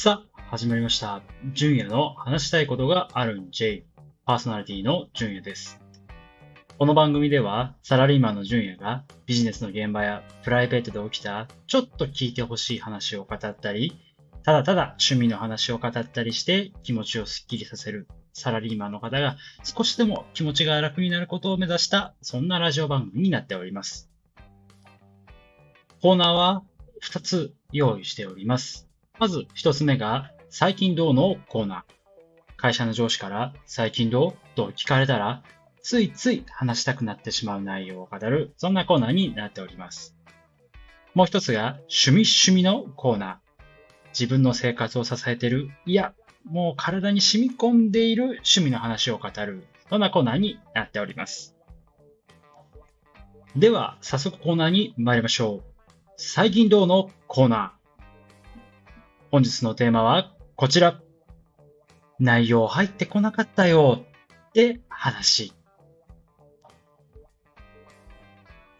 さあ、始まりました。純也の話したいことがあるん J。パーソナリティの純也です。この番組では、サラリーマンの純也がビジネスの現場やプライベートで起きたちょっと聞いてほしい話を語ったり、ただただ趣味の話を語ったりして気持ちをスッキリさせるサラリーマンの方が少しでも気持ちが楽になることを目指した、そんなラジオ番組になっております。コーナーは2つ用意しております。まず1つ目が、最近どうのコーナー。会社の上司から最近どう？と聞かれたら、ついつい話したくなってしまう内容を語る、そんなコーナーになっております。もう一つが、趣味趣味のコーナー。自分の生活を支えている、いや、もう体に染み込んでいる趣味の話を語る、そんなコーナーになっております。では、早速コーナーに参りましょう。最近どうのコーナー。本日のテーマはこちら。内容入ってこなかったよって話。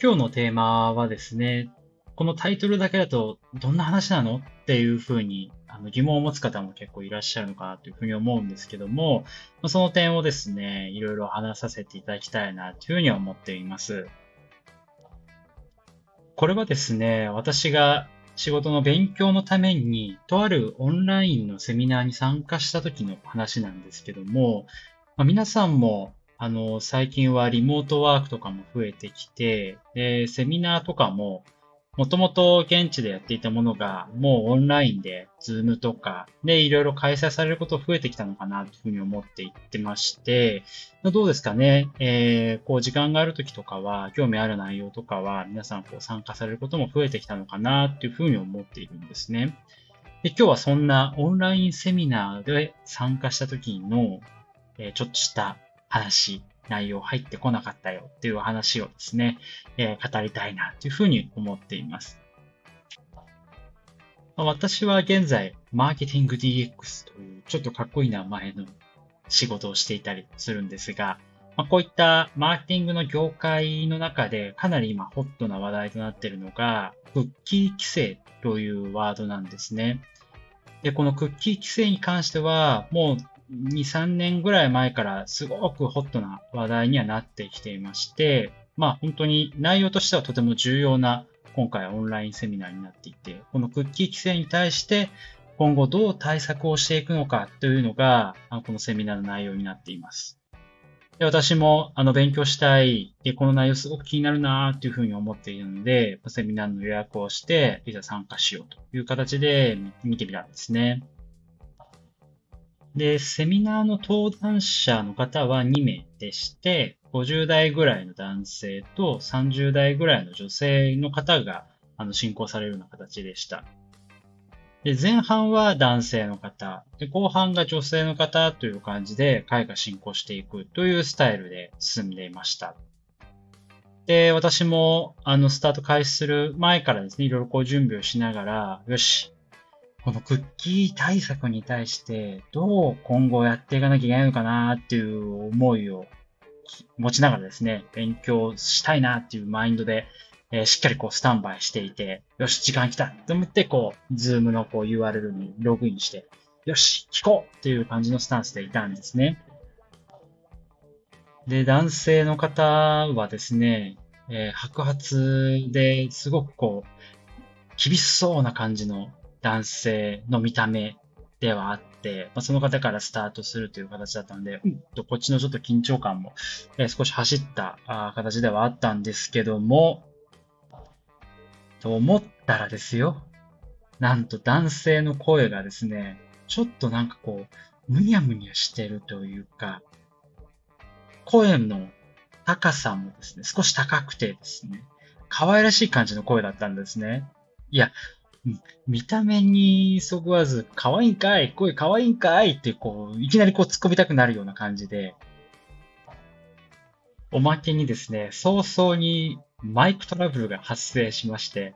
今日のテーマはですね、このタイトルだけだとどんな話なの？っていうふうにあの疑問を持つ方も結構いらっしゃるのかなというふうに思うんですけども、その点をですね、いろいろ話させていただきたいなというふうには思っています。これはですね、私が仕事の勉強のために、とあるオンラインのセミナーに参加した時の話なんですけども、まあ、皆さんも、あの、最近はリモートワークとかも増えてきて、で、セミナーとかも、もともと現地でやっていたものが、もうオンラインで、 Zoom とかでいろいろ開催されること増えてきたのかなというふうに思っていってまして、どうですかね？えー、こう時間がある時とかは、興味ある内容とかは、皆さんこう参加されることも増えてきたのかなっていうふうに思っているんですね。で今日はそんなオンラインセミナーで参加した時の、え、ちょっとした話、内容入ってこなかったよっていう話をですね、えー、語りたいなというふうに思っています。私は現在、マーケティング DX というちょっとかっこいい名前の仕事をしていたりするんですが、まあ、こういったマーケティングの業界の中でかなり今ホットな話題となっているのが、クッキー規制というワードなんですね。で、このクッキー規制に関しては、もう2、3年ぐらい前からすごくホットな話題にはなってきていまして、まあ本当に内容としてはとても重要な今回オンラインセミナーになっていて、このクッキー規制に対して今後どう対策をしていくのかというのが、このセミナーの内容になっています。で私もあの勉強したいで、この内容すごく気になるなというふうに思っているので、セミナーの予約をして、いざ参加しようという形で見てみたんですね。で、セミナーの登壇者の方は2名でして、50代ぐらいの男性と30代ぐらいの女性の方があの進行されるような形でした。で前半は男性の方で、後半が女性の方という感じで会が進行していくというスタイルで進んでいました。で、私もあのスタート開始する前からですね、いろいろこう準備をしながら、よし、このクッキー対策に対してどう今後やっていかなきゃいけないのかなっていう思いを持ちながらですね、勉強したいなっていうマインドで、えー、しっかりこうスタンバイしていて、よし、時間来たと思って、こう、 Zoom のこう URL にログインして、よし、聞こうっていう感じのスタンスでいたんですね。で、男性の方はですね、えー、白髪ですごくこう、厳しそうな感じの男性の見た目ではあって、まあ、その方からスタートするという形だったので、うん、とこっちのちょっと緊張感も、えー、少し走ったあ形ではあったんですけども、と思ったらですよ。なんと男性の声がですね、ちょっとなんかこう、むにゃむにゃしてるというか、声の高さもですね、少し高くてですね、可愛らしい感じの声だったんですね。いや、見た目にそぐわず、可愛いんかい声可愛いんかいってこう、いきなりこう突っ込みたくなるような感じで、おまけにですね、早々にマイクトラブルが発生しまして、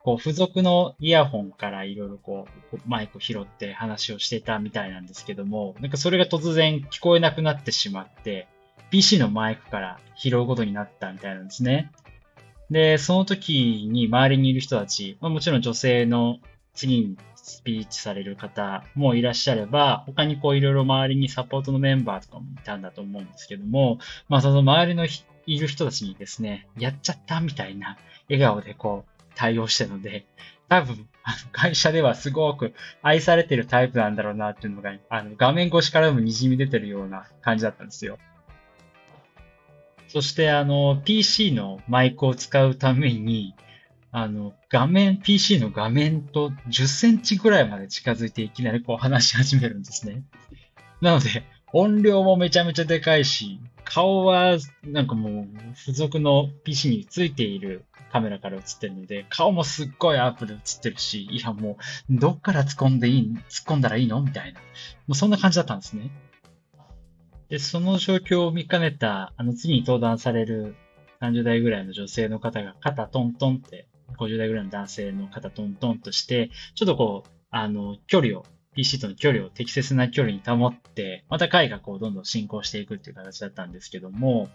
こう、付属のイヤホンからいろいろこう、マイクを拾って話をしてたみたいなんですけども、なんかそれが突然聞こえなくなってしまって、PC のマイクから拾うことになったみたいなんですね。で、その時に周りにいる人たち、まあ、もちろん女性の次にスピーチされる方もいらっしゃれば、他にこういろいろ周りにサポートのメンバーとかもいたんだと思うんですけども、まあその周りのいる人たちにですね、やっちゃったみたいな笑顔でこう対応してるので、多分、あの会社ではすごく愛されてるタイプなんだろうなっていうのが、あの画面越しからも滲み出てるような感じだったんですよ。そして、あの、PC のマイクを使うために、あの、画面、PC の画面と10センチぐらいまで近づいていきなりこう話し始めるんですね。なので、音量もめちゃめちゃでかいし、顔はなんかもう付属の PC についているカメラから映ってるので、顔もすっごいアップで映ってるし、いやもう、どっから突っ込んでいい、突っ込んだらいいの？みたいな。もうそんな感じだったんですね。で、その状況を見かねた、あの次に登壇される30代ぐらいの女性の方が肩トントンって、50代ぐらいの男性の肩トントンとして、ちょっとこう、あの、距離を、PC との距離を適切な距離に保って、また会がこうどんどん進行していくっていう形だったんですけども、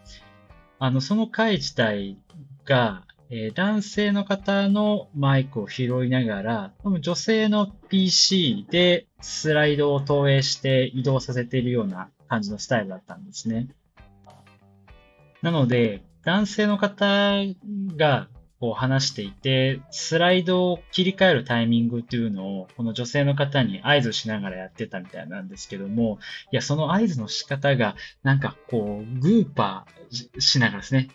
あの、その会自体が、えー、男性の方のマイクを拾いながら、女性の PC でスライドを投影して移動させているような感じのスタイルだったんですね。なので、男性の方がこう話していて、スライドを切り替えるタイミングっていうのを、この女性の方に合図しながらやってたみたいなんですけども、いや、その合図の仕方が、なんかこう、グーパーしながらですね、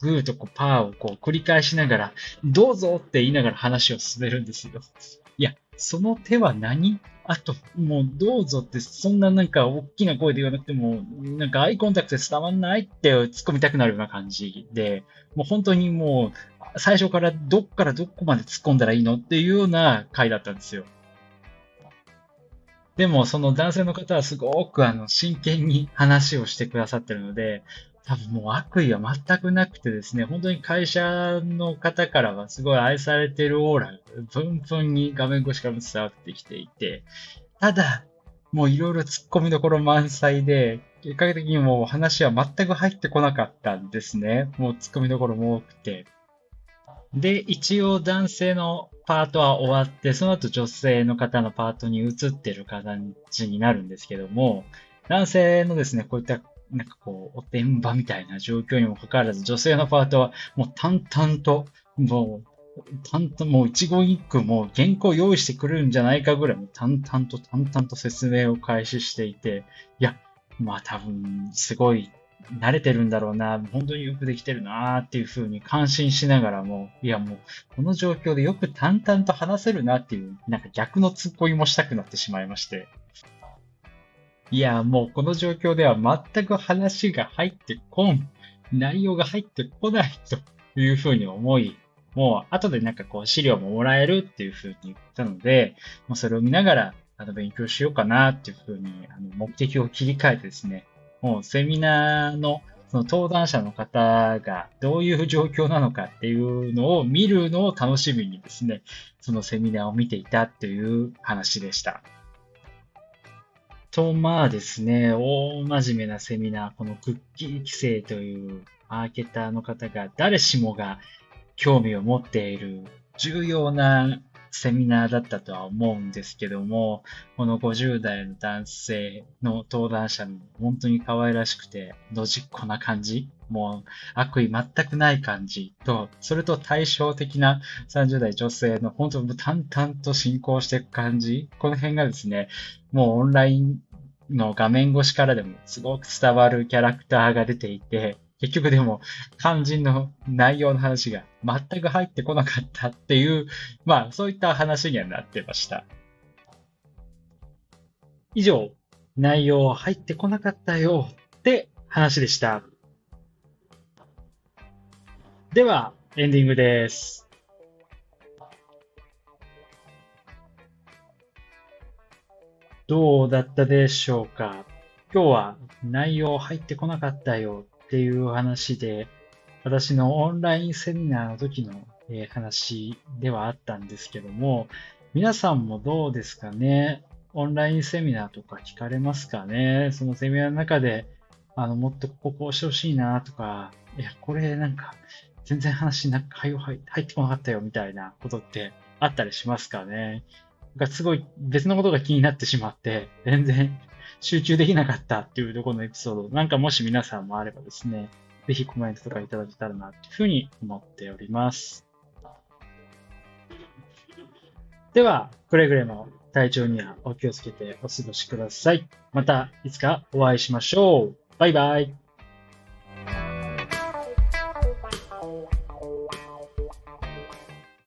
グーとこうパーをこう繰り返しながら、どうぞって言いながら話を進めるんですよ。いや、その手は何あと、もうどうぞって、そんななんか大きな声で言わなくても、なんかアイコンタクトで伝わんないって突っ込みたくなるような感じで、もう本当にもう、最初からどっからどこまで突っ込んだらいいのっていうような回だったんですよ。でも、その男性の方はすごくあの真剣に話をしてくださってるので、多分もう悪意は全くなくてですね、本当に会社の方からはすごい愛されてるオーラがプンプンに画面越しから伝わってきていて、ただ、もういろいろ突っ込みどころ満載で、結果的にもう話は全く入ってこなかったんですね。もう突っ込みどころも多くて。で、一応男性のパートは終わって、その後女性の方のパートに移ってる形になるんですけども、男性のですね、こういったなんかこう、おてんばみたいな状況にもかかわらず、女性のパートはもう淡々と、もう、淡々、もう一語一句もう原稿用意してくるんじゃないかぐらい、淡々と淡々と説明を開始していて、いや、まあ多分、すごい慣れてるんだろうな、本当によくできてるなっていうふうに感心しながらも、いやもう、この状況でよく淡々と話せるなっていう、なんか逆の突っ込みもしたくなってしまいまして。いや、もうこの状況では全く話が入ってこん、内容が入ってこないというふうに思い、もう後でなんかこう資料ももらえるっていうふうに言ったので、もうそれを見ながらあの勉強しようかなっていうふうにあの目的を切り替えてですね、もうセミナーのその登壇者の方がどういう状況なのかっていうのを見るのを楽しみにですね、そのセミナーを見ていたっていう話でした。と、まあですね、大真面目なセミナー、このクッキー規制というアーケターの方が誰しもが興味を持っている重要なセミナーだったとは思うんですけども、この50代の男性の登壇者も本当に可愛らしくて、のじっこな感じもう悪意全くない感じと、それと対照的な30代女性の本当に淡々と進行していく感じ。この辺がですね、もうオンラインの画面越しからでもすごく伝わるキャラクターが出ていて、結局でも肝心の内容の話が全く入ってこなかったっていう、まあそういった話にはなってました。以上、内容入ってこなかったよって話でした。では、エンディングです。どうだったでしょうか？今日は内容入ってこなかったよっていう話で、私のオンラインセミナーの時の、え話ではあったんですけども、皆さんもどうですかね？オンラインセミナーとか聞かれますかね？そのセミナーの中で、あの、もっとこここうしてほしいなとか、いや、これなんか、全然話なんか入ってこなかったよみたいなことってあったりしますかね？なんかすごい別のことが気になってしまって、全然集中できなかったっていうところのエピソード、なんかもし皆さんもあればですね、ぜひコメントとかいただけたらなっていうふうに思っております。では、くれぐれも体調にはお気をつけてお過ごしください。またいつかお会いしましょう。バイバイ。